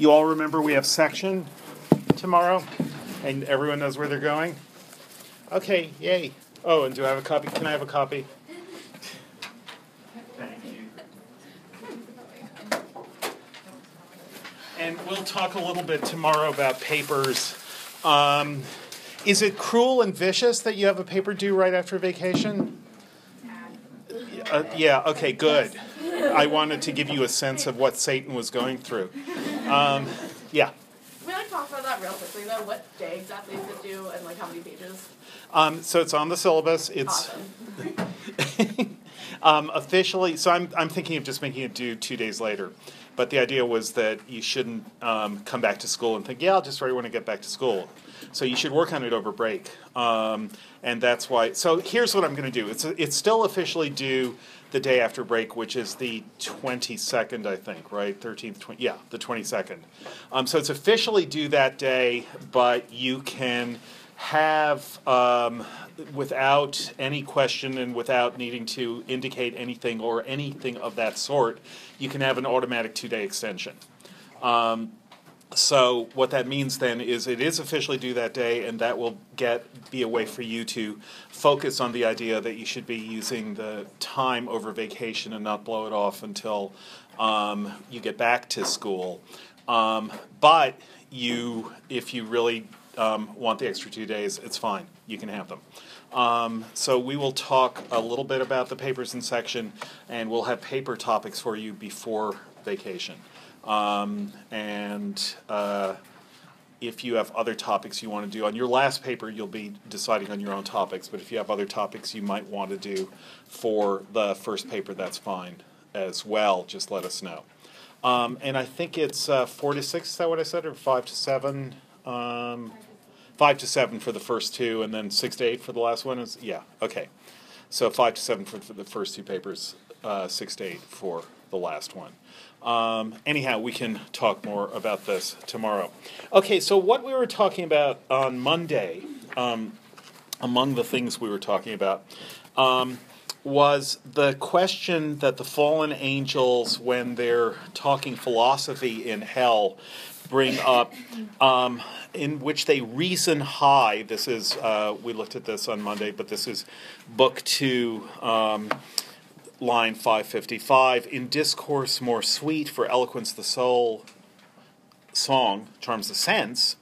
You all remember we have section tomorrow, and everyone knows where they're going? Okay, yay. Oh, and do I have a copy? Can I have a copy? Thank you. And we'll talk a little bit tomorrow about papers. Um, is it cruel and vicious that you have a paper due right after vacation? Uh, yeah, okay, good. I wanted to give you a sense of what Satan was going through. Um, yeah. We like talk about that real quickly though. What day exactly is it due and like how many pages? Um, so it's on the syllabus. It's Awesome. um, officially. So I'm I'm thinking of just making it due two days later. But the idea was that you shouldn't um, come back to school and think, yeah, I'll just write when I get back to school. So you should work on it over break, um, and that's why. So here's what I'm going to do. It's it's still officially due the day after break, which is the 22nd, I think, right? 13th, 20, yeah, the 22nd. Um, so it's officially due that day, but you can have, um, without any question and without needing to indicate anything or anything of that sort, you can have an automatic two day extension. Um, so what that means then is it is officially due that day, and that will get be a way for you to focus on the idea that you should be using the time over vacation and not blow it off until um, you get back to school. Um, but you, if you really um, want the extra two days, it's fine. You can have them. Um, so we will talk a little bit about the papers in section, and we'll have paper topics for you before vacation. Um, and uh, if you have other topics you want to do on your last paper, you'll be deciding on your own topics. But if you have other topics you might want to do for the first paper, that's fine as well. Just let us know. Um, and I think it's uh, four to six. Is that what I said, or five to seven? Um, five to seven for the first two, and then six to eight for the last one. Is yeah, okay. So five to seven for, for the first two papers, uh, six to eight for the last one. Um, anyhow, we can talk more about this tomorrow. Okay, so what we were talking about on Monday, um, among the things we were talking about, um, was the question that the fallen angels, when they're talking philosophy in hell, bring up, um, in which they reason high. This is, uh, we looked at this on Monday, but this is book two. Um, line 555 in discourse more sweet for eloquence the soul song charms the sense.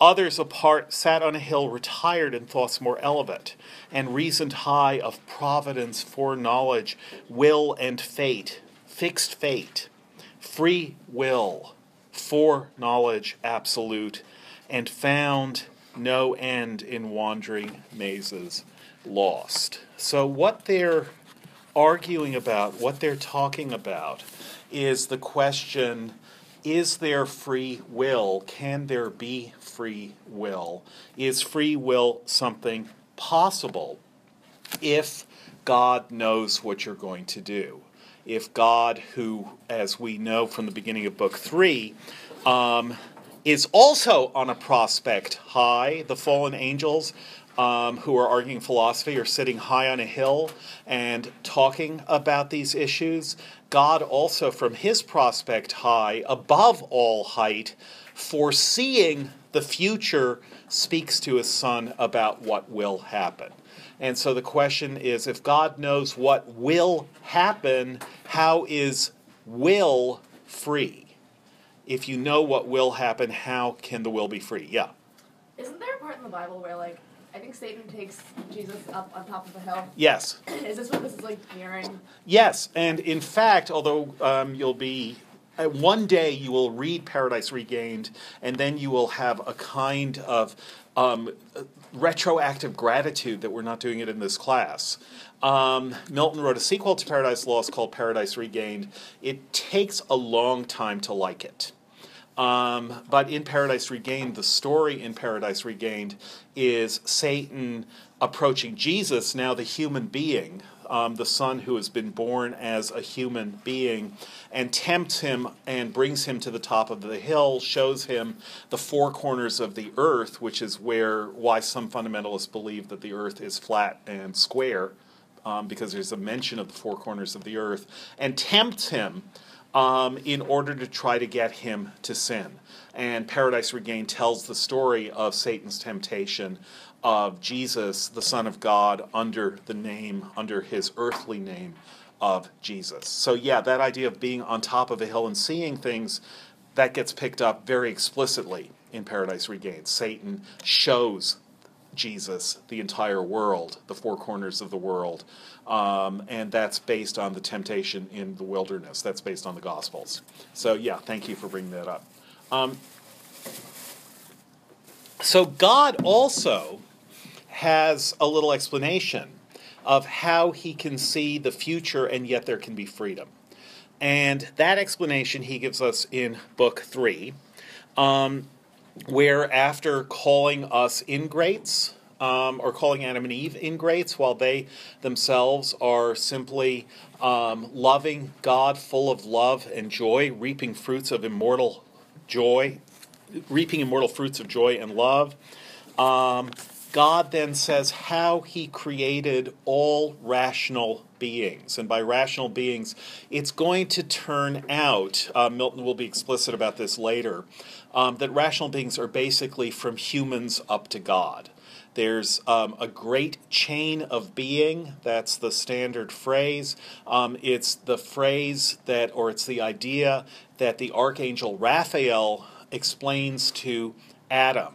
Others apart sat on a hill retired in thoughts more elevate and reasoned high of providence foreknowledge will and fate fixed fate free will foreknowledge absolute and found no end in wandering mazes lost. So what they're arguing about, what they're talking about, is the question is there free will? Can there be free will? Is free will something possible if God knows what you're going to do? If God, who, as we know from the beginning of Book 3, um, is also on a prospect high, the fallen angels um, who are arguing philosophy are sitting high on a hill and talking about these issues. God also, from his prospect high, above all height, foreseeing the future, speaks to his son about what will happen. And so the question is if God knows what will happen, how is will free? If you know what will happen, how can the will be free? Yeah. Isn't there a part in the Bible where like I think Satan takes Jesus up on top of a hill? Yes. is this what this is like nearing? Yes, and in fact, although um, you'll be uh, one day you will read Paradise Regained, and then you will have a kind of um, retroactive gratitude that we're not doing it in this class. Um, Milton wrote a sequel to Paradise Lost called Paradise Regained. It takes a long time to like it. Um, but in Paradise Regained, the story in Paradise Regained is Satan approaching Jesus, now the human being, um, the son who has been born as a human being, and tempts him and brings him to the top of the hill, shows him the four corners of the earth, which is where why some fundamentalists believe that the earth is flat and square, um, because there's a mention of the four corners of the earth, and tempts him um, in order to try to get him to sin. And Paradise Regained tells the story of Satan's temptation of Jesus, the Son of God, under the name, under his earthly name of Jesus. So, yeah, that idea of being on top of a hill and seeing things, that gets picked up very explicitly in Paradise Regained. Satan shows Jesus the entire world, the four corners of the world. Um, and that's based on the temptation in the wilderness. That's based on the Gospels. So, yeah, thank you for bringing that up. Um, so, God also has a little explanation of how he can see the future and yet there can be freedom. And that explanation he gives us in book three, um, where after calling us ingrates, um, or calling Adam and Eve ingrates, while they themselves are simply um, loving God, full of love and joy, reaping fruits of immortal joy, reaping immortal fruits of joy and love. Um, God then says how he created all rational beings. And by rational beings, it's going to turn out, uh, Milton will be explicit about this later, um, that rational beings are basically from humans up to God. There's um, a great chain of being. That's the standard phrase. Um, it's the phrase that, or it's the idea that the archangel Raphael explains to Adam.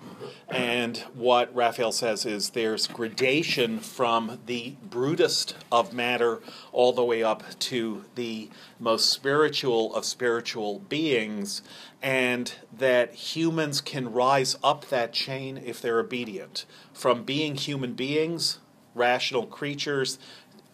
And what Raphael says is there's gradation from the brutest of matter all the way up to the most spiritual of spiritual beings, and that humans can rise up that chain if they're obedient. From being human beings, rational creatures,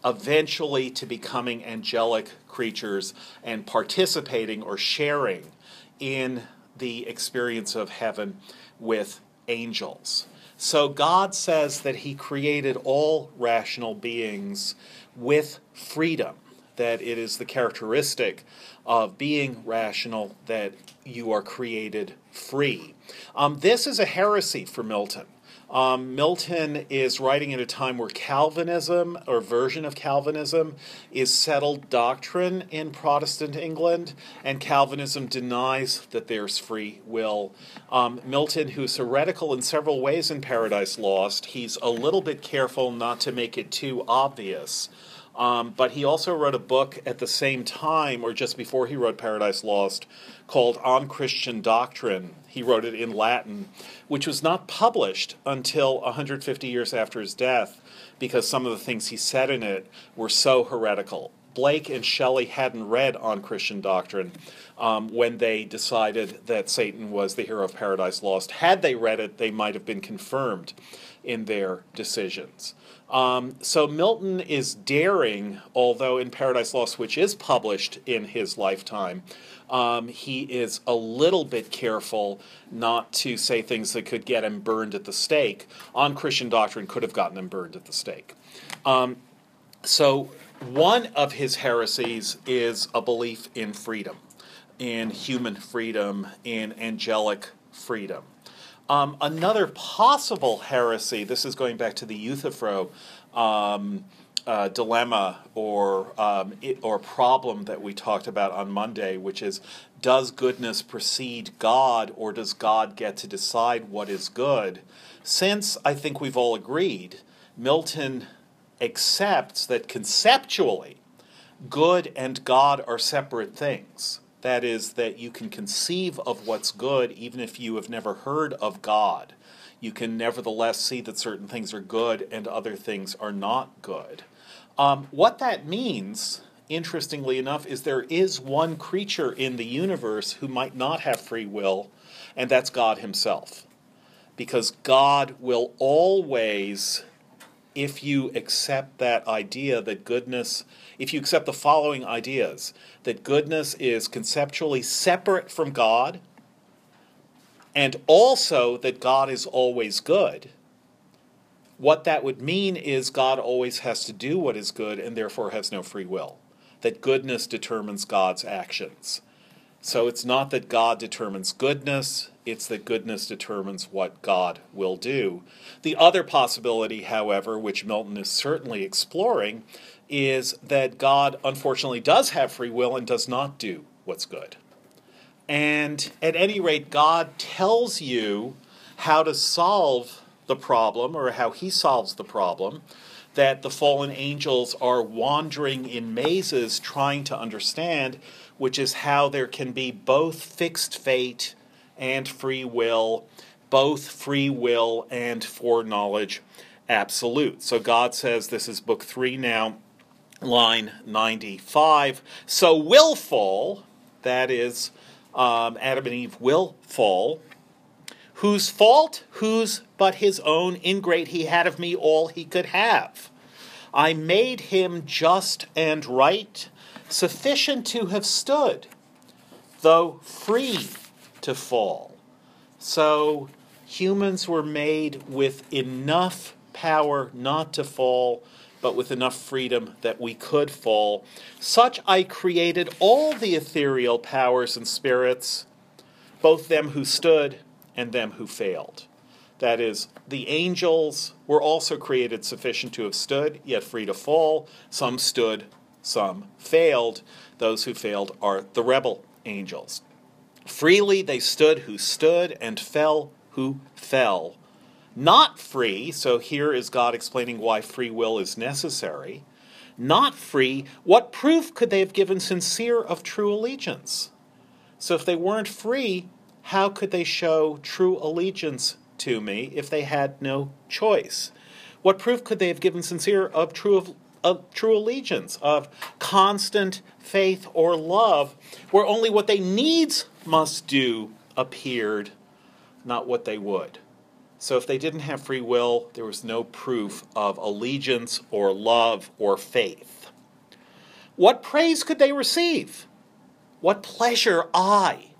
eventually to becoming angelic creatures and participating or sharing in the experience of heaven with angels. So God says that He created all rational beings with freedom, that it is the characteristic of being rational that you are created free. Um, this is a heresy for Milton. Um, Milton is writing at a time where Calvinism, or version of Calvinism, is settled doctrine in Protestant England, and Calvinism denies that there's free will. Um, Milton, who's heretical in several ways in Paradise Lost, he's a little bit careful not to make it too obvious. Um, but he also wrote a book at the same time, or just before he wrote Paradise Lost, called On Christian Doctrine. He wrote it in Latin, which was not published until 150 years after his death because some of the things he said in it were so heretical. Blake and Shelley hadn't read On Christian Doctrine um, when they decided that Satan was the hero of Paradise Lost. Had they read it, they might have been confirmed in their decisions. Um, so Milton is daring, although in Paradise Lost, which is published in his lifetime, um, he is a little bit careful not to say things that could get him burned at the stake. On Christian doctrine, could have gotten him burned at the stake. Um, so one of his heresies is a belief in freedom, in human freedom, in angelic freedom. Um, another possible heresy, this is going back to the Euthyphro um, uh, dilemma or, um, it, or problem that we talked about on Monday, which is does goodness precede God or does God get to decide what is good? Since I think we've all agreed, Milton accepts that conceptually good and God are separate things. That is, that you can conceive of what's good even if you have never heard of God. You can nevertheless see that certain things are good and other things are not good. Um, what that means, interestingly enough, is there is one creature in the universe who might not have free will, and that's God Himself. Because God will always if you accept that idea that goodness, if you accept the following ideas that goodness is conceptually separate from God, and also that God is always good, what that would mean is God always has to do what is good and therefore has no free will. That goodness determines God's actions. So it's not that God determines goodness, it's that goodness determines what God will do. The other possibility, however, which Milton is certainly exploring, is that God unfortunately does have free will and does not do what's good. And at any rate, God tells you how to solve the problem or how He solves the problem that the fallen angels are wandering in mazes trying to understand, which is how there can be both fixed fate and free will, both free will and foreknowledge absolute. So God says, this is book three now, line 95. So will fall, that is, um, Adam and Eve will fall. Whose fault? Whose but his own? Ingrate he had of me all he could have. I made him just and right, sufficient to have stood, though free to fall. So humans were made with enough power not to fall, but with enough freedom that we could fall. Such I created all the ethereal powers and spirits, both them who stood and them who failed. That is, the angels were also created sufficient to have stood, yet free to fall. Some stood, some failed. Those who failed are the rebel angels. Freely they stood who stood, and fell who fell not free, so here is God explaining why free will is necessary. Not free, what proof could they have given sincere of true allegiance? So if they weren't free, how could they show true allegiance to me if they had no choice? What proof could they have given sincere of true of, of true allegiance, of constant faith or love, where only what they needs must do appeared, not what they would? So if they didn't have free will, there was no proof of allegiance or love or faith. What praise could they receive? What pleasure I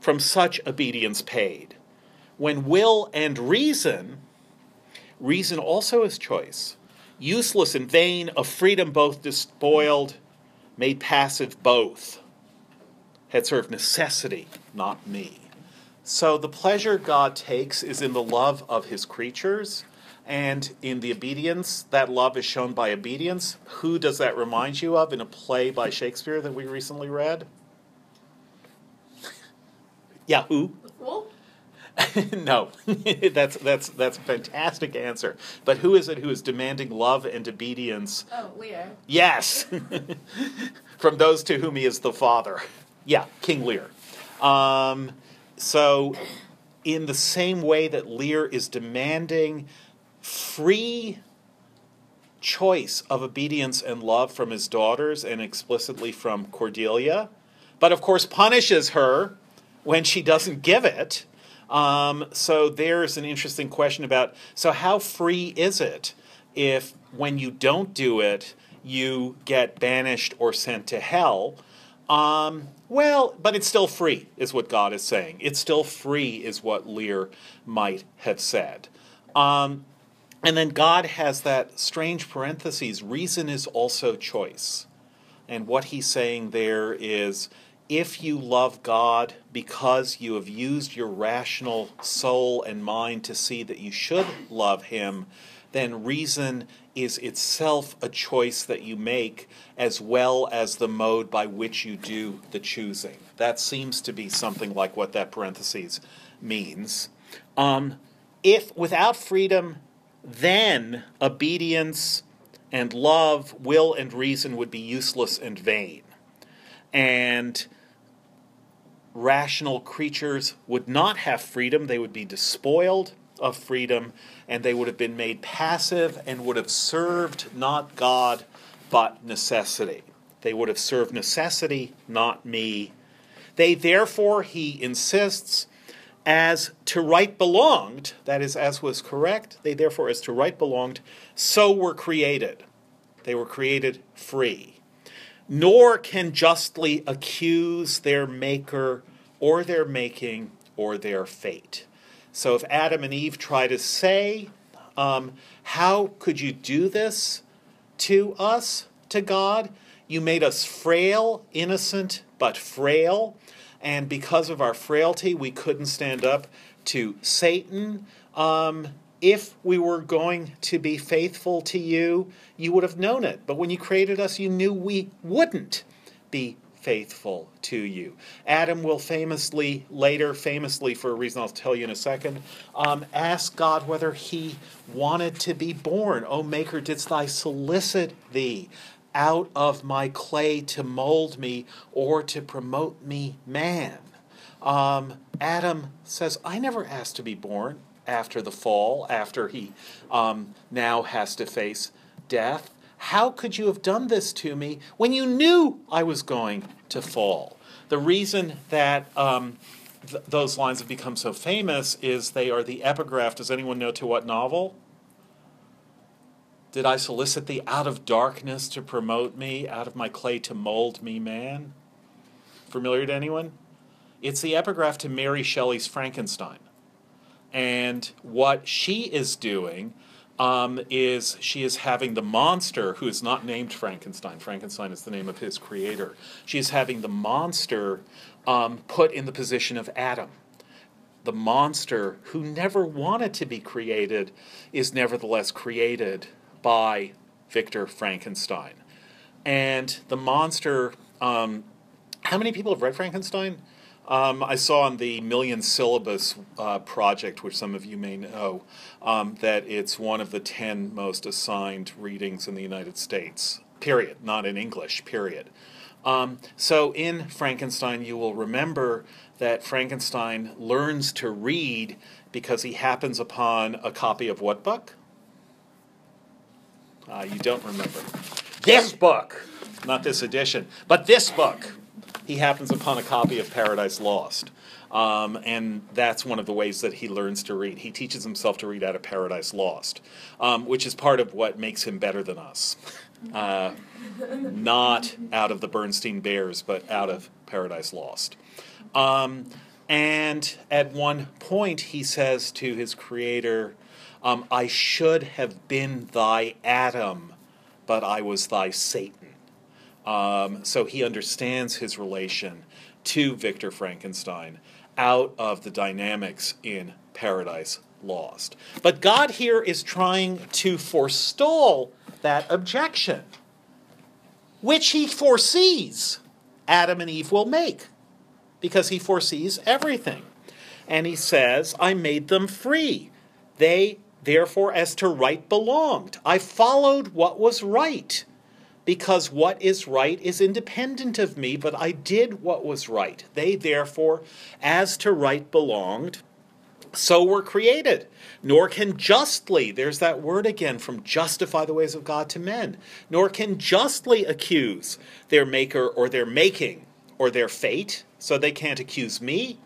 from such obedience paid? When will and reason, reason also is choice, useless and vain, of freedom both despoiled, made passive both, had served necessity, not me. So the pleasure God takes is in the love of his creatures and in the obedience. That love is shown by obedience. Who does that remind you of in a play by Shakespeare that we recently read? yeah, who? No, that's that's that's a fantastic answer. But who is it who is demanding love and obedience? Oh, Lear. Yes, from those to whom he is the father. Yeah, King Lear. Um, so, in the same way that Lear is demanding free choice of obedience and love from his daughters and explicitly from Cordelia, but of course punishes her when she doesn't give it. Um, so there's an interesting question about so how free is it if when you don't do it you get banished or sent to hell? Um, well, but it's still free, is what God is saying. It's still free, is what Lear might have said. Um, and then God has that strange parenthesis reason is also choice. And what he's saying there is if you love God because you have used your rational soul and mind to see that you should love him, then reason is itself a choice that you make as well as the mode by which you do the choosing. That seems to be something like what that parenthesis means. Um, if without freedom, then obedience and love, will and reason would be useless and vain. And rational creatures would not have freedom, they would be despoiled of freedom, and they would have been made passive and would have served not God, but necessity. They would have served necessity, not me. They therefore, he insists, as to right belonged, that is, as was correct, they therefore, as to right belonged, so were created. They were created free. Nor can justly accuse their maker or their making or their fate. So if Adam and Eve try to say, um, How could you do this to us, to God? You made us frail, innocent, but frail. And because of our frailty, we couldn't stand up to Satan. Um, if we were going to be faithful to you, you would have known it. But when you created us, you knew we wouldn't be faithful to you. Adam will famously, later, famously, for a reason I'll tell you in a second, um, ask God whether he wanted to be born. O Maker, didst thou solicit thee out of my clay to mold me or to promote me man? Um, Adam says, I never asked to be born after the fall, after he um, now has to face death. How could you have done this to me when you knew I was going to fall? The reason that um, th- those lines have become so famous is they are the epigraph. Does anyone know to what novel? Did I solicit thee out of darkness to promote me, out of my clay to mold me, man? Familiar to anyone? It's the epigraph to Mary Shelley's Frankenstein. And what she is doing um, is she is having the monster, who is not named Frankenstein, Frankenstein is the name of his creator, she is having the monster um, put in the position of Adam. The monster, who never wanted to be created, is nevertheless created by Victor Frankenstein. And the monster, um, how many people have read Frankenstein? Um, I saw on the Million Syllabus uh, project, which some of you may know, um, that it's one of the 10 most assigned readings in the United States, period, not in English, period. Um, so in Frankenstein, you will remember that Frankenstein learns to read because he happens upon a copy of what book? Uh, you don't remember. This book! Not this edition, but this book he happens upon a copy of Paradise Lost. Um, and that's one of the ways that he learns to read. He teaches himself to read out of Paradise Lost, um, which is part of what makes him better than us. Uh, not out of the Berenstain Bears, but out of Paradise Lost. Um, and at one point, he says to his creator, um, I should have been thy Adam, but I was thy Satan. Um, so he understands his relation to Victor Frankenstein out of the dynamics in Paradise Lost. But God here is trying to forestall that objection, which he foresees Adam and Eve will make, because he foresees everything. And he says, I made them free. They, therefore, as to right belonged. I followed what was right because what is right is independent of me, but I did what was right. They, therefore, as to right belonged, so were created. Nor can justly, there's that word again from justify the ways of God to men, nor can justly accuse their maker or their making or their fate. So they can't accuse me.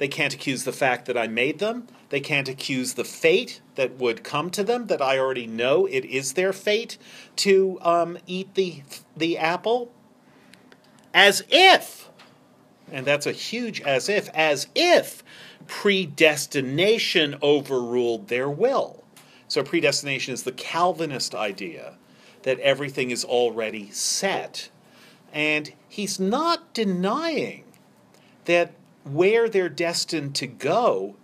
They can't accuse the fact that I made them. They can't accuse the fate that would come to them, that I already know it is their fate to um, eat the, the apple. As if, and that's a huge as if, as if predestination overruled their will. So, predestination is the Calvinist idea that everything is already set. And he's not denying that where they're destined to go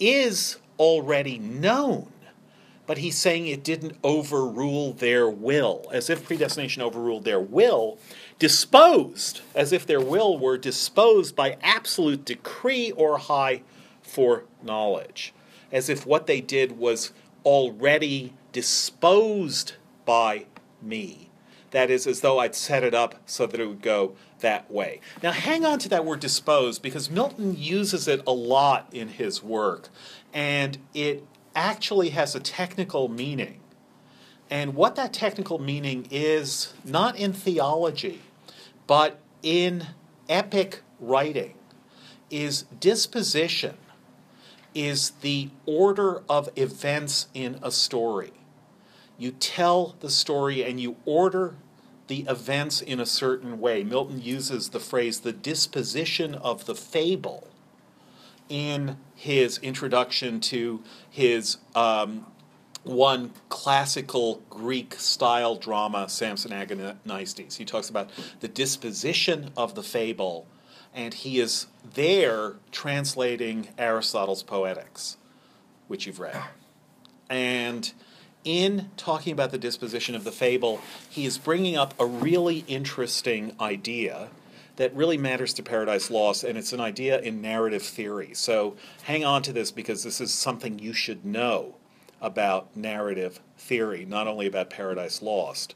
is already known. But he's saying it didn't overrule their will, as if predestination overruled their will, disposed, as if their will were disposed by absolute decree or high foreknowledge, as if what they did was already disposed by me. That is, as though I'd set it up so that it would go that way. Now, hang on to that word disposed because Milton uses it a lot in his work, and it actually has a technical meaning. And what that technical meaning is, not in theology, but in epic writing, is disposition, is the order of events in a story. You tell the story and you order the events in a certain way. Milton uses the phrase the disposition of the fable in his introduction to his um, one classical Greek style drama, Samson Agonistes. He talks about the disposition of the fable, and he is there translating Aristotle's Poetics, which you've read. And in talking about the disposition of the fable, he is bringing up a really interesting idea that really matters to Paradise Lost, and it's an idea in narrative theory. So hang on to this because this is something you should know about narrative theory, not only about Paradise Lost.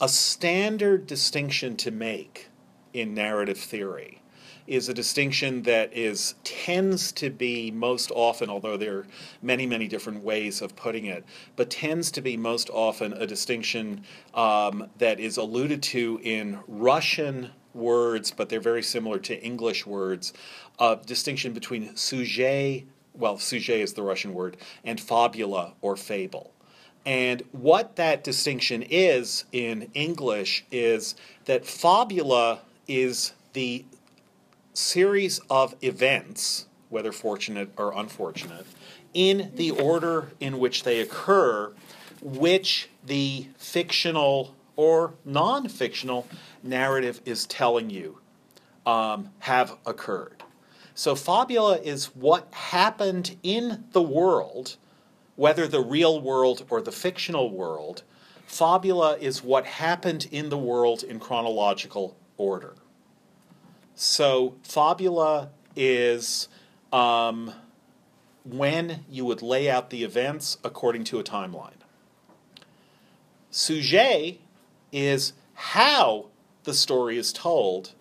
A standard distinction to make in narrative theory is a distinction that is tends to be most often, although there are many many different ways of putting it, but tends to be most often a distinction um, that is alluded to in Russian words, but they're very similar to English words. A distinction between sujet, well, sujet is the Russian word, and fabula or fable. And what that distinction is in English is that fabula is the series of events, whether fortunate or unfortunate, in the order in which they occur, which the fictional or non fictional narrative is telling you um, have occurred. So, fabula is what happened in the world, whether the real world or the fictional world. Fabula is what happened in the world in chronological order. So fabula is um, when you would lay out the events according to a timeline. Sujet is how the story is told,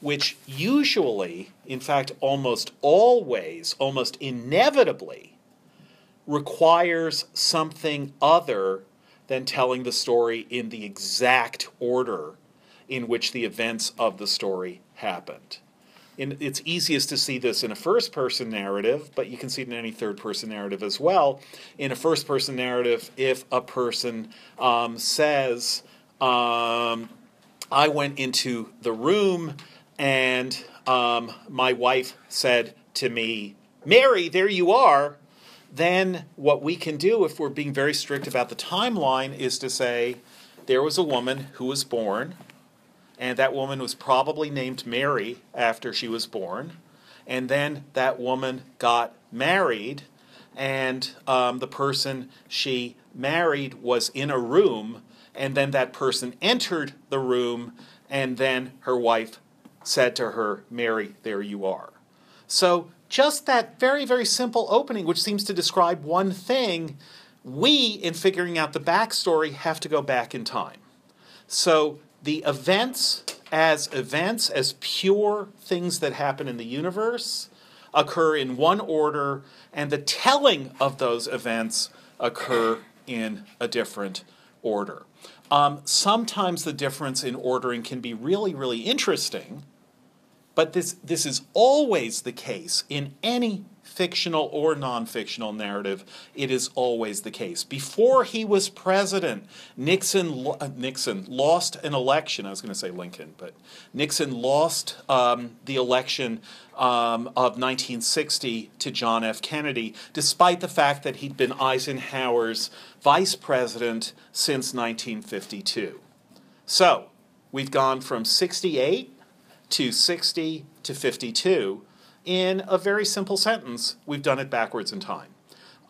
which usually, in fact, almost always, almost inevitably, requires something other than telling the story in the exact order in which the events of the story happened. In, it's easiest to see this in a first person narrative, but you can see it in any third person narrative as well. In a first person narrative, if a person um, says, um, I went into the room and um, my wife said to me, Mary, there you are. Then, what we can do, if we're being very strict about the timeline, is to say, there was a woman who was born and that woman was probably named Mary after she was born. And then that woman got married, and um, the person she married was in a room, and then that person entered the room, and then her wife said to her, Mary, there you are. So, just that very, very simple opening, which seems to describe one thing, we, in figuring out the backstory, have to go back in time. So, the events as events, as pure things that happen in the universe, occur in one order, and the telling of those events occur in a different order. Um, sometimes the difference in ordering can be really, really interesting, but this, this is always the case in any fictional or non fictional narrative, it is always the case. Before he was president, Nixon, uh, Nixon lost an election. I was going to say Lincoln, but Nixon lost um, the election um, of 1960 to John F. Kennedy, despite the fact that he'd been Eisenhower's vice president since 1952. So, we've gone from 68 to 60 to 52 in a very simple sentence, we've done it backwards in time.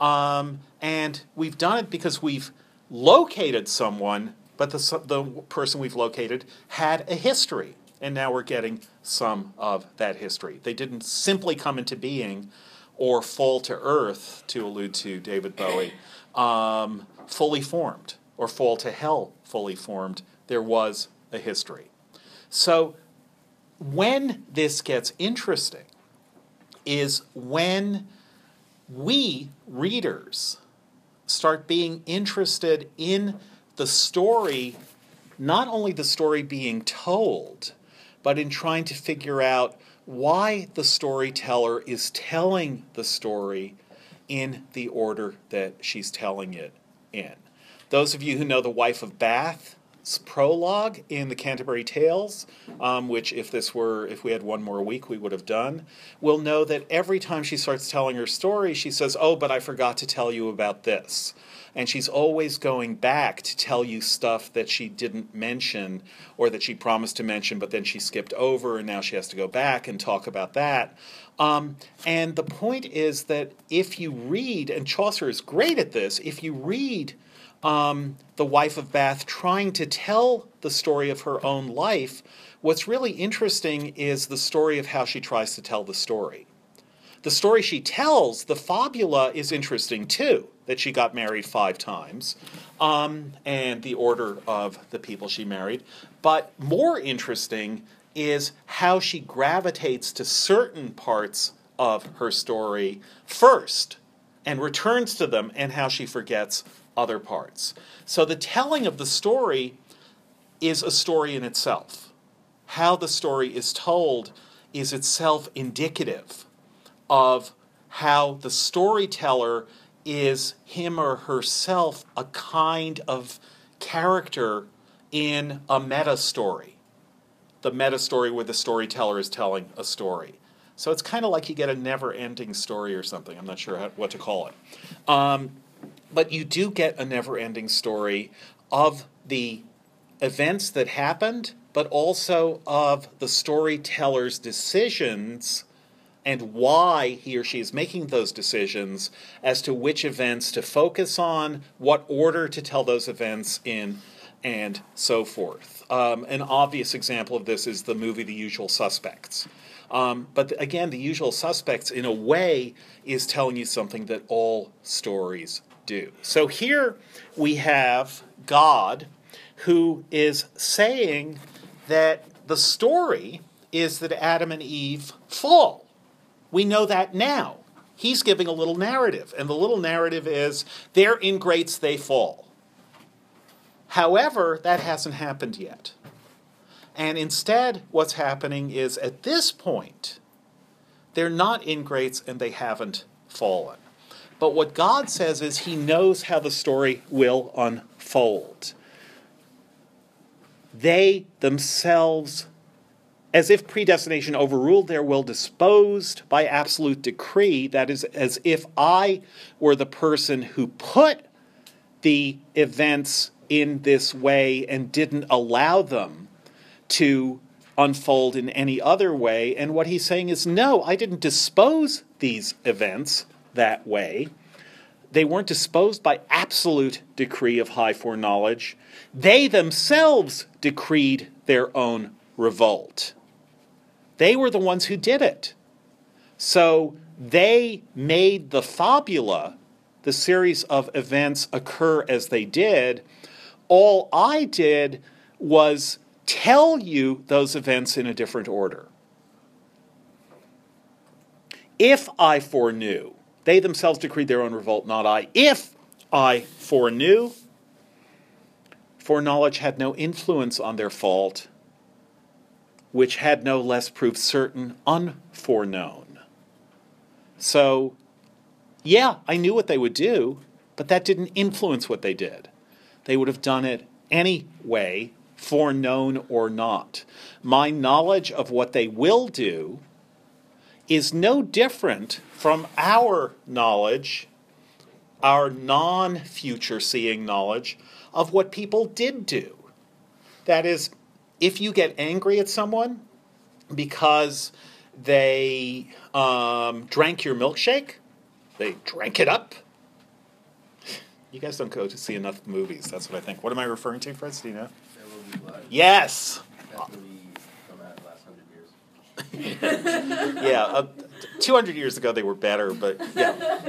Um, and we've done it because we've located someone, but the, the person we've located had a history. And now we're getting some of that history. They didn't simply come into being or fall to earth, to allude to David Bowie, um, fully formed, or fall to hell fully formed. There was a history. So when this gets interesting, is when we, readers, start being interested in the story, not only the story being told, but in trying to figure out why the storyteller is telling the story in the order that she's telling it in. Those of you who know The Wife of Bath prologue in the Canterbury Tales, um, which if this were if we had one more week we would have done, will know that every time she starts telling her story, she says, "Oh, but I forgot to tell you about this." And she's always going back to tell you stuff that she didn't mention or that she promised to mention, but then she skipped over, and now she has to go back and talk about that. Um, and the point is that if you read, and Chaucer is great at this, if you read um, the wife of Bath trying to tell the story of her own life, what's really interesting is the story of how she tries to tell the story. The story she tells, the fabula, is interesting too, that she got married five times, um, and the order of the people she married. But more interesting is how she gravitates to certain parts of her story first and returns to them, and how she forgets other parts. So the telling of the story is a story in itself. How the story is told is itself indicative of how the storyteller is him or herself a kind of character in a meta story. The meta story where the storyteller is telling a story. So it's kind of like you get a never ending story or something. I'm not sure how, what to call it. Um, but you do get a never ending story of the events that happened, but also of the storyteller's decisions and why he or she is making those decisions as to which events to focus on, what order to tell those events in, and so forth. Um, an obvious example of this is the movie The Usual Suspects. Um, but again, The Usual Suspects, in a way, is telling you something that all stories do. So here we have God who is saying that the story is that Adam and Eve fall. We know that now. He's giving a little narrative, and the little narrative is they're ingrates, they fall. However, that hasn't happened yet. And instead, what's happening is at this point, they're not ingrates and they haven't fallen. But what God says is He knows how the story will unfold. They themselves, as if predestination overruled their will, disposed by absolute decree, that is, as if I were the person who put the events in this way and didn't allow them to unfold in any other way. And what he's saying is, no, I didn't dispose these events that way. They weren't disposed by absolute decree of high foreknowledge. They themselves decreed their own revolt. They were the ones who did it. So they made the fabula, the series of events occur as they did. All I did was tell you those events in a different order. If I foreknew, they themselves decreed their own revolt, not I. If I foreknew, foreknowledge had no influence on their fault, which had no less proved certain unforeknown. So, yeah, I knew what they would do, but that didn't influence what they did. They would have done it anyway, foreknown or not. My knowledge of what they will do is no different from our knowledge, our non future seeing knowledge of what people did do. That is, if you get angry at someone because they um, drank your milkshake, they drank it up. You guys don't go to see enough movies. That's what I think. What am I referring to, Fritz? Do you know? Yes. yeah, uh, 200 years ago they were better, but yeah.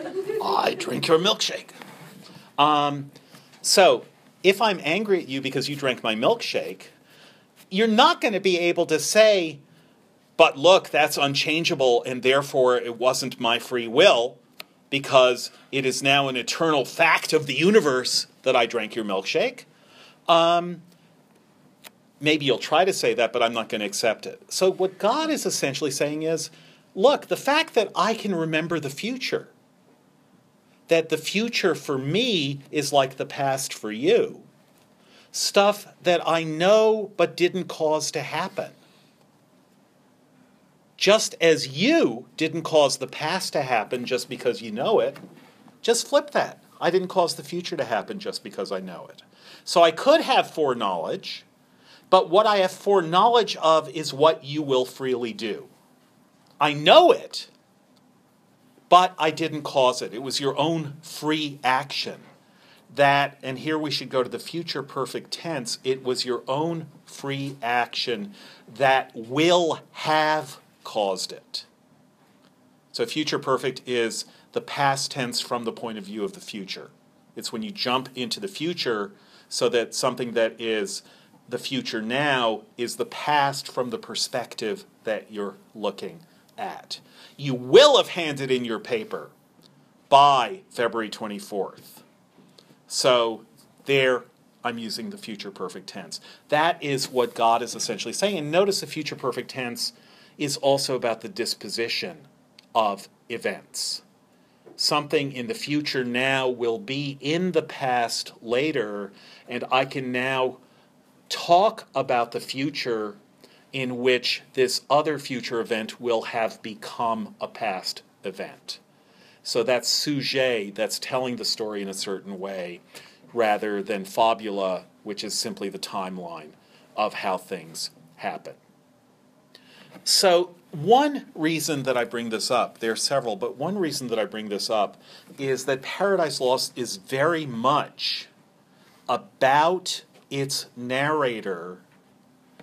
I drink your milkshake. Um, so, if I'm angry at you because you drank my milkshake, you're not going to be able to say, but look, that's unchangeable and therefore it wasn't my free will because it is now an eternal fact of the universe that I drank your milkshake. Um, maybe you'll try to say that, but I'm not going to accept it. So, what God is essentially saying is look, the fact that I can remember the future, that the future for me is like the past for you, stuff that I know but didn't cause to happen. Just as you didn't cause the past to happen just because you know it, just flip that. I didn't cause the future to happen just because I know it. So I could have foreknowledge, but what I have foreknowledge of is what you will freely do. I know it, but I didn't cause it. It was your own free action. that, and here we should go to the future perfect tense, it was your own free action that will have caused it. So, future perfect is the past tense from the point of view of the future. It's when you jump into the future so that something that is the future now is the past from the perspective that you're looking at. You will have handed in your paper by February 24th. So there I'm using the future perfect tense. That is what God is essentially saying. And notice the future perfect tense is also about the disposition of events. Something in the future now will be in the past later, and I can now talk about the future in which this other future event will have become a past event. So that's sujet, that's telling the story in a certain way, rather than fabula, which is simply the timeline of how things happen. So one reason that I bring this up, there are several, but one reason that I bring this up is that Paradise Lost is very much about its narrator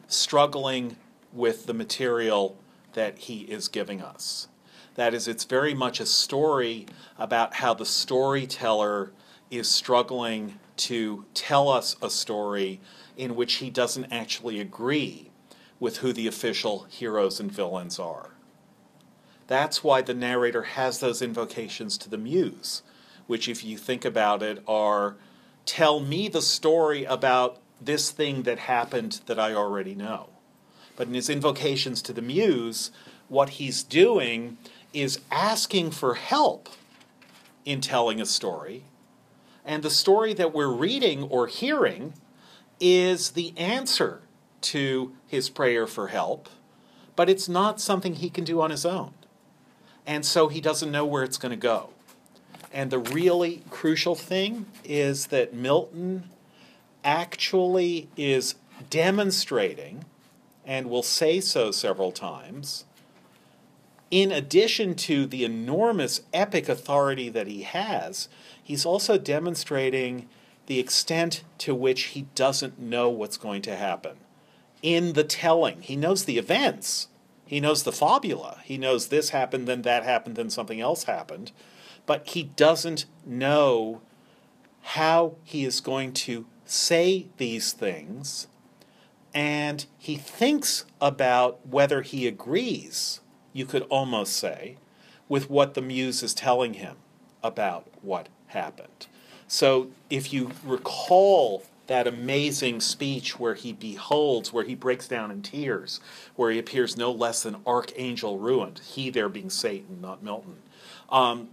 struggling with the material that he is giving us. That is, it's very much a story about how the storyteller is struggling to tell us a story in which he doesn't actually agree with who the official heroes and villains are. That's why the narrator has those invocations to the muse, which, if you think about it, are tell me the story about this thing that happened that I already know. But in his invocations to the muse, what he's doing is asking for help in telling a story. And the story that we're reading or hearing is the answer to his prayer for help, but it's not something he can do on his own. And so he doesn't know where it's going to go. And the really crucial thing is that Milton actually is demonstrating, and will say so several times, in addition to the enormous epic authority that he has, he's also demonstrating the extent to which he doesn't know what's going to happen. In the telling. He knows the events, he knows the fabula, he knows this happened, then that happened, then something else happened, but he doesn't know how he is going to say these things, and he thinks about whether he agrees, you could almost say, with what the muse is telling him about what happened. So if you recall that amazing speech where he beholds, where he breaks down in tears, where he appears no less than archangel ruined, he there being Satan, not Milton. Um,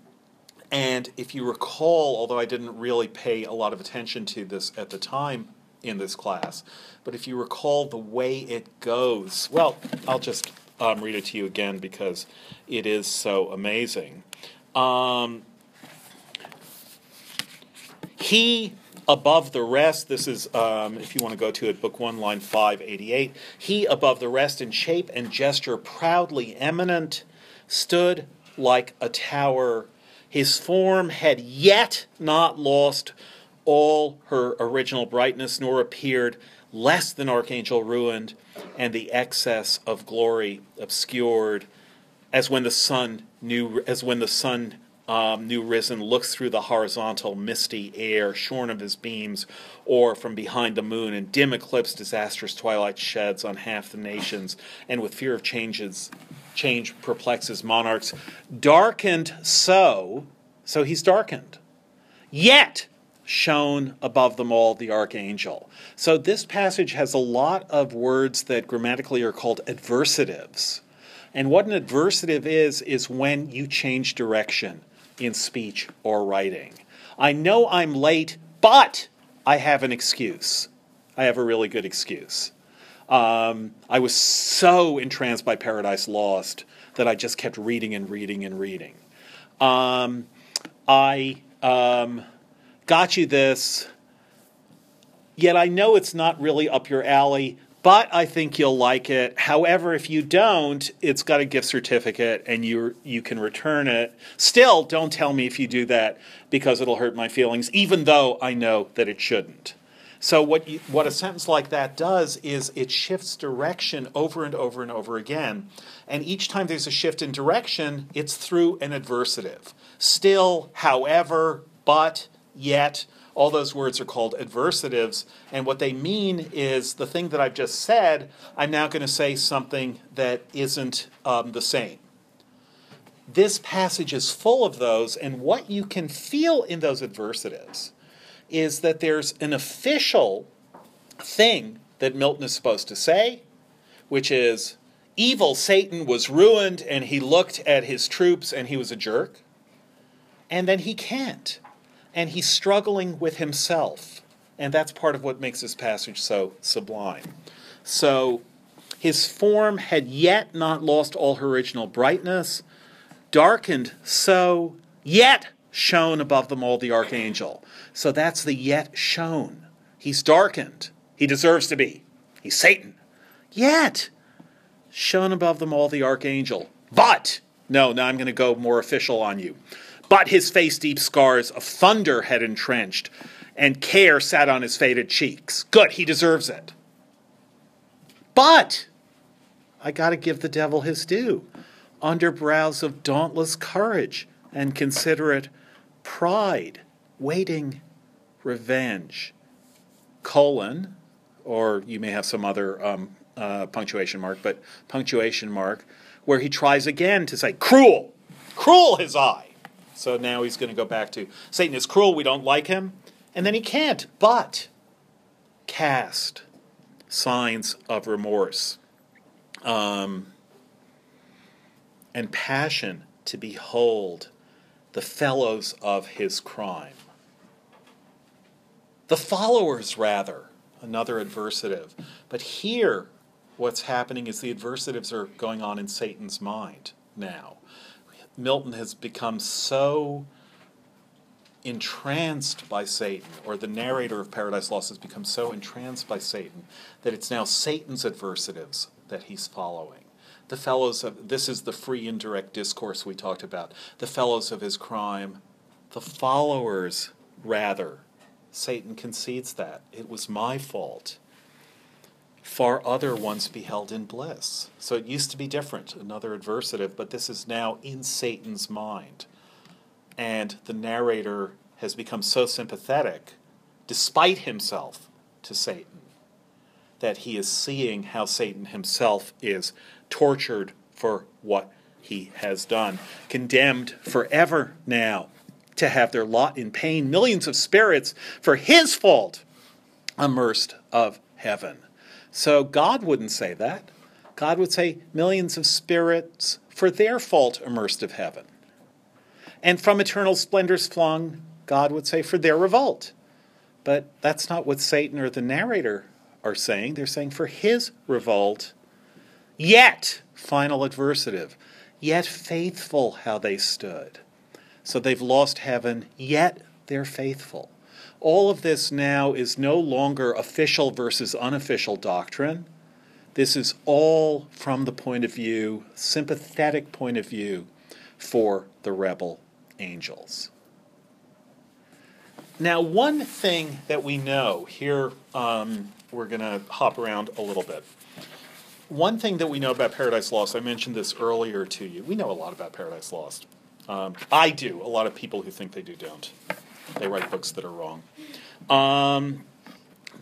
and if you recall, although I didn't really pay a lot of attention to this at the time in this class, but if you recall the way it goes, well, I'll just um, read it to you again because it is so amazing. Um, he above the rest, this is, um, if you want to go to it, Book 1, line 588. He above the rest in shape and gesture proudly eminent, stood like a tower. His form had yet not lost all her original brightness, nor appeared less than Archangel ruined, and the excess of glory obscured, as when the sun new as when the sun um, new risen looks through the horizontal misty air, shorn of his beams, or from behind the moon, in dim eclipse disastrous twilight sheds on half the nations, and with fear of changes, change perplexes monarchs. Darkened so, so he's darkened. Yet shone above them all the archangel. So this passage has a lot of words that grammatically are called adversatives. And what an adversative is, is when you change direction in speech or writing. I know I'm late, but I have an excuse. I have a really good excuse. Um, I was so entranced by Paradise Lost that I just kept reading and reading and reading. Um, I um, got you this, yet I know it's not really up your alley, but I think you'll like it. However, if you don't, it's got a gift certificate and you you can return it. Still, don't tell me if you do that because it'll hurt my feelings, even though I know that it shouldn't. So what you, what a sentence like that does is it shifts direction over and over and over again, and each time there's a shift in direction, it's through an adversative. Still, however, but, yet, all those words are called adversatives, and what they mean is the thing that I've just said, I'm now going to say something that isn't um, the same. This passage is full of those, and what you can feel in those adversatives is that there's an official thing that Milton is supposed to say, which is evil Satan was ruined and he looked at his troops and he was a jerk. And then he can't. And he's struggling with himself. And that's part of what makes this passage so sublime. So his form had yet not lost all her original brightness, darkened so, yet shone above them all the archangel. So that's the yet shown. He's darkened. He deserves to be. He's Satan. Yet shone above them all the archangel. But, no, now I'm going to go more official on you. But his face deep scars of thunder had entrenched, and care sat on his faded cheeks. Good, he deserves it. But I got to give the devil his due. Under brows of dauntless courage and considerate pride, waiting revenge, colon, or you may have some other um, uh, punctuation mark, but punctuation mark, where he tries again to say, cruel, cruel his eye. So now he's going to go back to Satan is cruel, we don't like him. And then he can't, but cast signs of remorse um, and passion to behold the fellows of his crime. The followers, rather, another adversative. But here, what's happening is the adversatives are going on in Satan's mind now. Milton has become so entranced by Satan, or the narrator of Paradise Lost has become so entranced by Satan, that it's now Satan's adversatives that he's following. The fellows of, this is the free indirect discourse we talked about, the fellows of his crime, the followers, rather, Satan concedes that. It was my fault. Far other once beheld in bliss. So it used to be different, another adversative, but this is now in Satan's mind. And the narrator has become so sympathetic, despite himself, to Satan, that he is seeing how Satan himself is tortured for what he has done, condemned forever now to have their lot in pain, millions of spirits for his fault immersed of heaven. So God wouldn't say that. God would say millions of spirits for their fault immersed of heaven. And from eternal splendors flung, God would say for their revolt. But that's not what Satan or the narrator are saying. They're saying for his revolt, yet, final adversative, yet faithful how they stood. So they've lost heaven, yet they're faithful. All of this now is no longer official versus unofficial doctrine. This is all from the point of view, sympathetic point of view, for the rebel angels. Now, one thing that we know here, um, we're going to hop around a little bit. One thing that we know about Paradise Lost, I mentioned this earlier to you. We know a lot about Paradise Lost. Um, I do. A lot of people who think they do don't. They write books that are wrong. Um,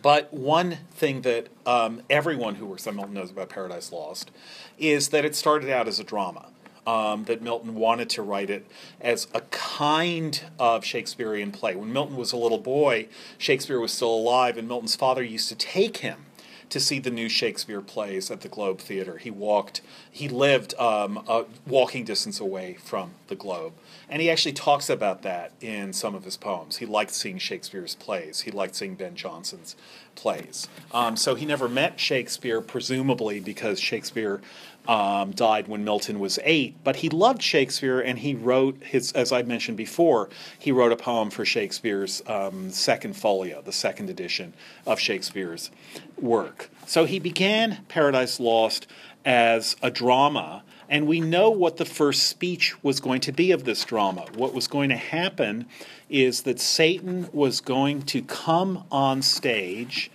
but one thing that um, everyone who works on Milton knows about Paradise Lost is that it started out as a drama. Um, that Milton wanted to write it as a kind of Shakespearean play. When Milton was a little boy, Shakespeare was still alive, and Milton's father used to take him to see the new Shakespeare plays at the Globe Theater. He walked, he lived um, a walking distance away from the Globe. And he actually talks about that in some of his poems. He liked seeing Shakespeare's plays, he liked seeing Ben Jonson's plays. Um, so he never met Shakespeare, presumably because Shakespeare Um, died when Milton was eight, but he loved Shakespeare and he wrote his, as I mentioned before, he wrote a poem for Shakespeare's um, second folio, the second edition of Shakespeare's work. So he began Paradise Lost as a drama, and we know what the first speech was going to be of this drama. What was going to happen is that Satan was going to come on stage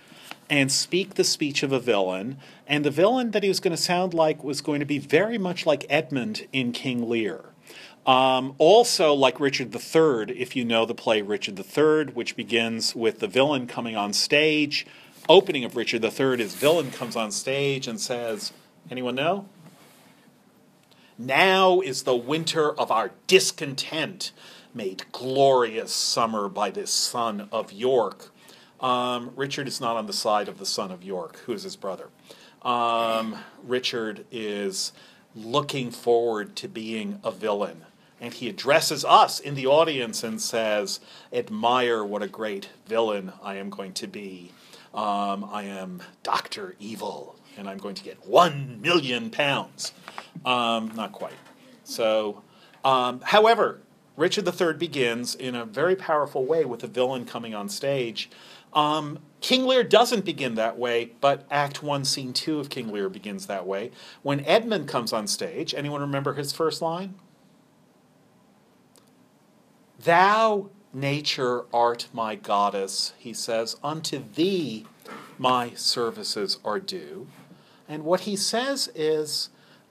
and speak the speech of a villain, and the villain that he was going to sound like was going to be very much like Edmund in King Lear. Um, also, like Richard III, if you know the play Richard III, which begins with the villain coming on stage. Opening of Richard III is villain comes on stage and says, Anyone know? Now is the winter of our discontent made glorious summer by this son of York. Um, Richard is not on the side of the son of York, who is his brother. Um, Richard is looking forward to being a villain. And he addresses us in the audience and says, Admire what a great villain I am going to be. Um, I am Dr. Evil, and I'm going to get one million pounds. Um, not quite. So, um, however, Richard III begins in a very powerful way with a villain coming on stage. Um, King Lear doesn't begin that way, but Act 1, Scene 2 of King Lear begins that way. When Edmund comes on stage, anyone remember his first line? Thou, nature, art my goddess, he says, unto thee my services are due. And what he says is,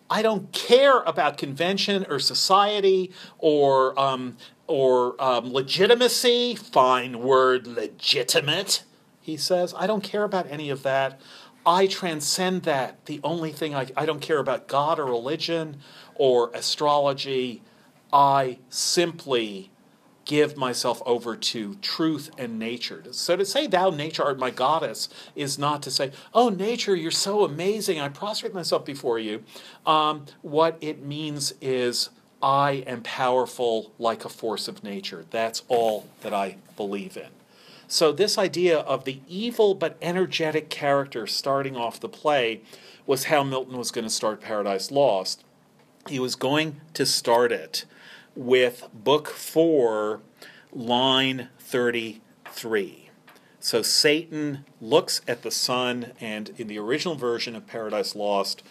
I don't care about convention or society or um, or um, legitimacy. Fine word, legitimate. He says, I don't care about any of that. I transcend that. The only thing I, I don't care about God or religion or astrology. I simply give myself over to truth and nature. So to say, Thou, nature, art my goddess, is not to say, Oh, nature, you're so amazing. I prostrate myself before you. Um, what it means is, I am powerful like a force of nature. That's all that I believe in. So, this idea of the evil but energetic character starting off the play was how Milton was going to start Paradise Lost. He was going to start it with book four, line 33. So Satan looks at the sun, and in the original version of Paradise Lost,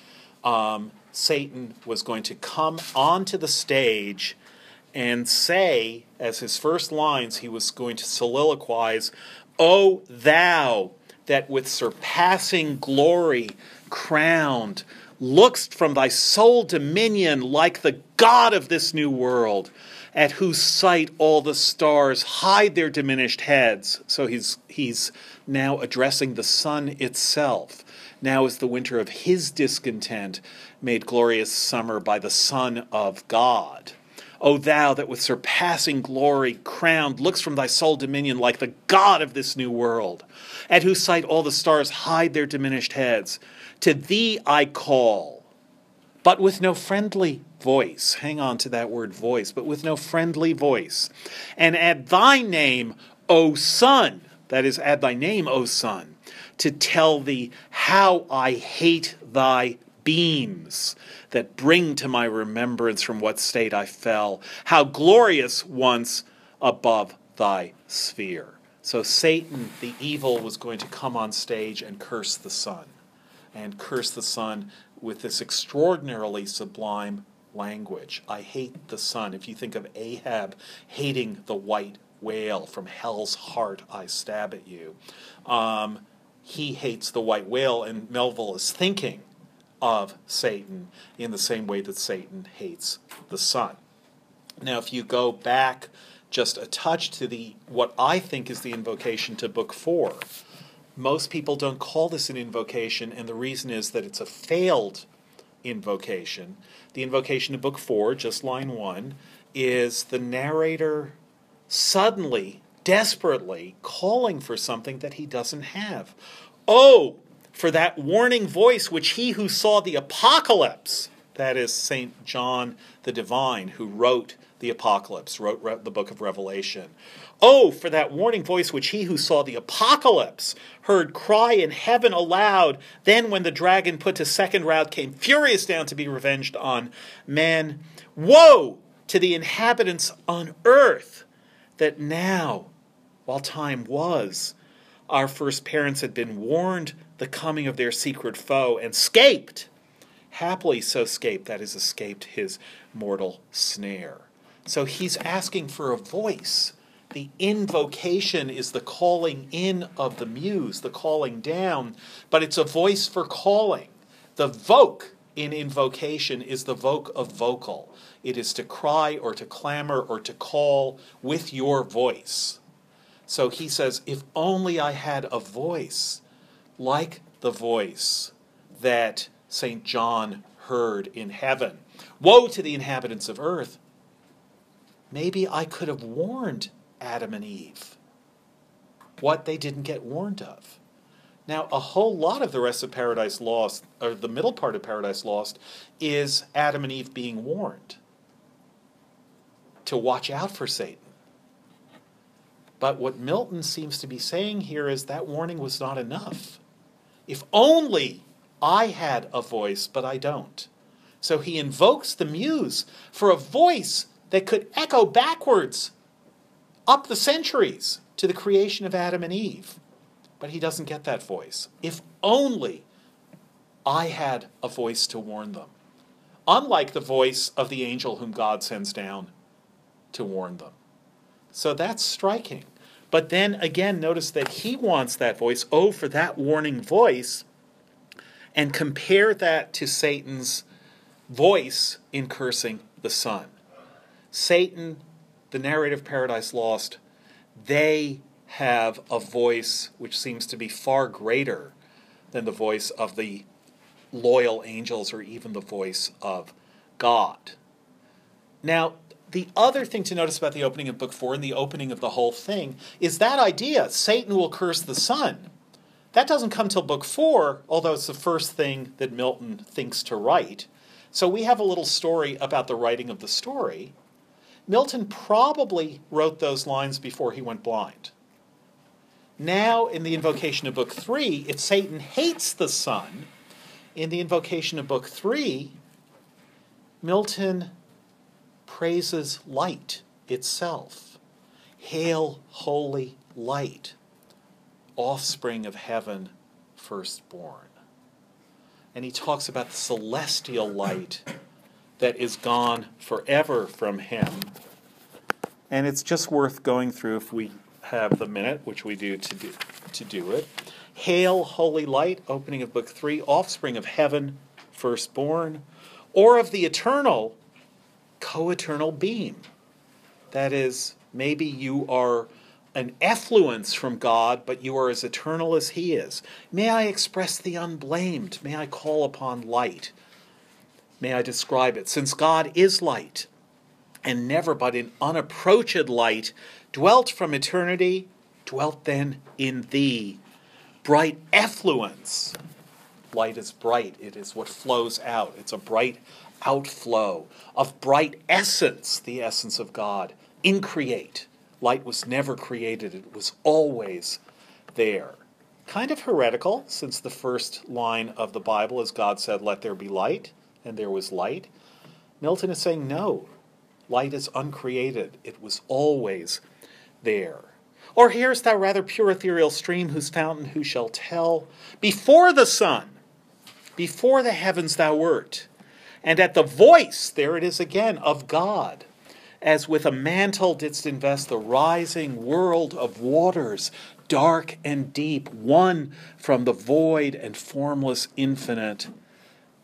um, Satan was going to come onto the stage and say, as his first lines, he was going to soliloquize, O thou that with surpassing glory crowned, lookst from thy sole dominion like the God of this new world, at whose sight all the stars hide their diminished heads. So he's, he's now addressing the sun itself. Now is the winter of his discontent made glorious summer by the Son of God. O thou that with surpassing glory crowned looks from thy sole dominion like the God of this new world, at whose sight all the stars hide their diminished heads. To thee I call, but with no friendly voice. Hang on to that word voice, but with no friendly voice. And at thy name, O Sun, that is, at thy name, O Sun, to tell thee how I hate thy beams that bring to my remembrance from what state I fell, how glorious once above thy sphere. So Satan, the evil, was going to come on stage and curse the sun and curse the sun with this extraordinarily sublime language. I hate the sun. If you think of Ahab hating the white whale from hell's heart, I stab at you. Um, he hates the white whale, and Melville is thinking of Satan in the same way that Satan hates the sun. Now, if you go back just a touch to the what I think is the invocation to book four, most people don't call this an invocation, and the reason is that it's a failed invocation. The invocation to Book Four, just line one, is the narrator suddenly, desperately calling for something that he doesn't have. Oh, for that warning voice which he who saw the apocalypse, that is St. John the Divine, who wrote the apocalypse, wrote re- the book of Revelation. Oh, for that warning voice which he who saw the apocalypse heard cry in heaven aloud. Then, when the dragon put to second round came furious down to be revenged on men, woe to the inhabitants on earth that now, while time was, our first parents had been warned the coming of their secret foe and escaped happily so escaped, that is, escaped his mortal snare. So he's asking for a voice. The invocation is the calling in of the muse, the calling down, but it's a voice for calling. The voke in invocation is the voke of vocal. It is to cry or to clamor or to call with your voice. So he says, If only I had a voice like the voice that St. John heard in heaven. Woe to the inhabitants of earth! Maybe I could have warned Adam and Eve what they didn't get warned of. Now, a whole lot of the rest of Paradise Lost, or the middle part of Paradise Lost, is Adam and Eve being warned to watch out for Satan. But what Milton seems to be saying here is that warning was not enough. If only I had a voice, but I don't. So he invokes the muse for a voice that could echo backwards up the centuries to the creation of Adam and Eve. But he doesn't get that voice. If only I had a voice to warn them. Unlike the voice of the angel whom God sends down to warn them. So that's striking. But then again, notice that he wants that voice. Oh, for that warning voice and compare that to Satan's voice in cursing the sun. Satan, the narrative Paradise Lost, they have a voice which seems to be far greater than the voice of the loyal angels or even the voice of God. Now, the other thing to notice about the opening of Book 4 and the opening of the whole thing is that idea Satan will curse the sun. that doesn't come till book four, although it's the first thing that Milton thinks to write. So we have a little story about the writing of the story. Milton probably wrote those lines before he went blind. Now, in the invocation of book three, if Satan hates the sun. In the invocation of book three, Milton praises light itself. Hail, holy light offspring of heaven, firstborn. And he talks about the celestial light that is gone forever from him. And it's just worth going through if we have the minute, which we do to do, to do it. Hail, holy light, opening of book three, offspring of heaven, firstborn, or of the eternal, co eternal beam. That is, maybe you are an effluence from God, but you are as eternal as He is. May I express the unblamed. May I call upon light. May I describe it. Since God is light, and never but in unapproached light, dwelt from eternity, dwelt then in thee. Bright effluence. Light is bright, it is what flows out. It's a bright outflow of bright essence, the essence of God. Increate Light was never created, it was always there. Kind of heretical, since the first line of the Bible is God said, Let there be light, and there was light. Milton is saying, No, light is uncreated, it was always there. Or here's that rather pure ethereal stream whose fountain who shall tell? Before the sun, before the heavens thou wert, and at the voice, there it is again, of God as with a mantle didst invest the rising world of waters, dark and deep, won from the void and formless infinite.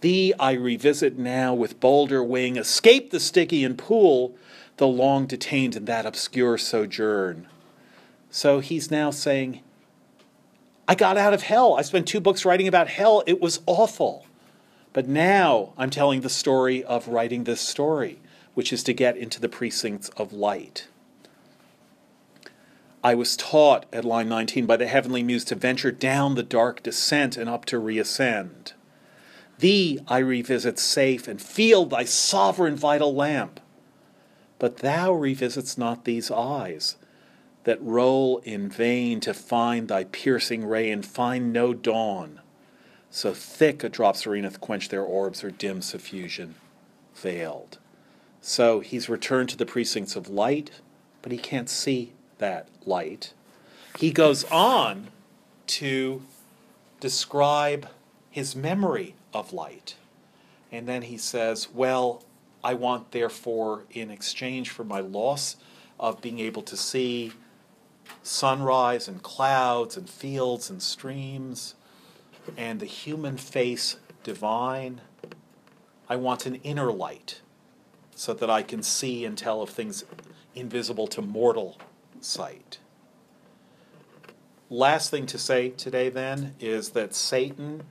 Thee I revisit now with bolder wing, escape the Stygian pool, the long detained in that obscure sojourn. So he's now saying, I got out of hell. I spent two books writing about hell. It was awful. But now I'm telling the story of writing this story which is to get into the precincts of light. I was taught at line 19 by the heavenly muse to venture down the dark descent and up to reascend. Thee I revisit safe and feel thy sovereign vital lamp. But thou revisits not these eyes that roll in vain to find thy piercing ray and find no dawn. So thick a drop sereneth quench their orbs or dim suffusion veiled. So he's returned to the precincts of light, but he can't see that light. He goes on to describe his memory of light. And then he says, Well, I want, therefore, in exchange for my loss of being able to see sunrise and clouds and fields and streams and the human face divine, I want an inner light so that I can see and tell of things invisible to mortal sight. Last thing to say today, then, is that Satan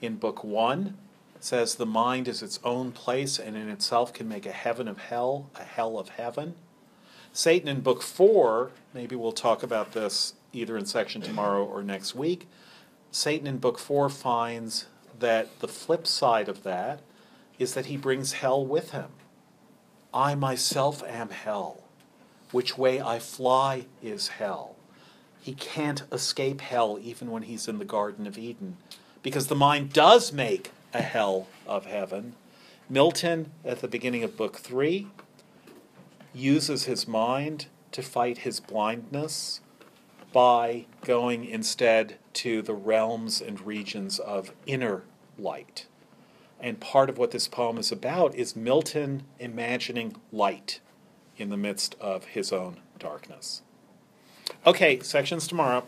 in Book One says the mind is its own place and in itself can make a heaven of hell, a hell of heaven. Satan in Book Four, maybe we'll talk about this either in section tomorrow or next week. Satan in Book Four finds that the flip side of that is that he brings hell with him. I myself am hell. Which way I fly is hell. He can't escape hell even when he's in the Garden of Eden because the mind does make a hell of heaven. Milton, at the beginning of Book Three, uses his mind to fight his blindness by going instead to the realms and regions of inner light. And part of what this poem is about is Milton imagining light in the midst of his own darkness. Okay, sections tomorrow.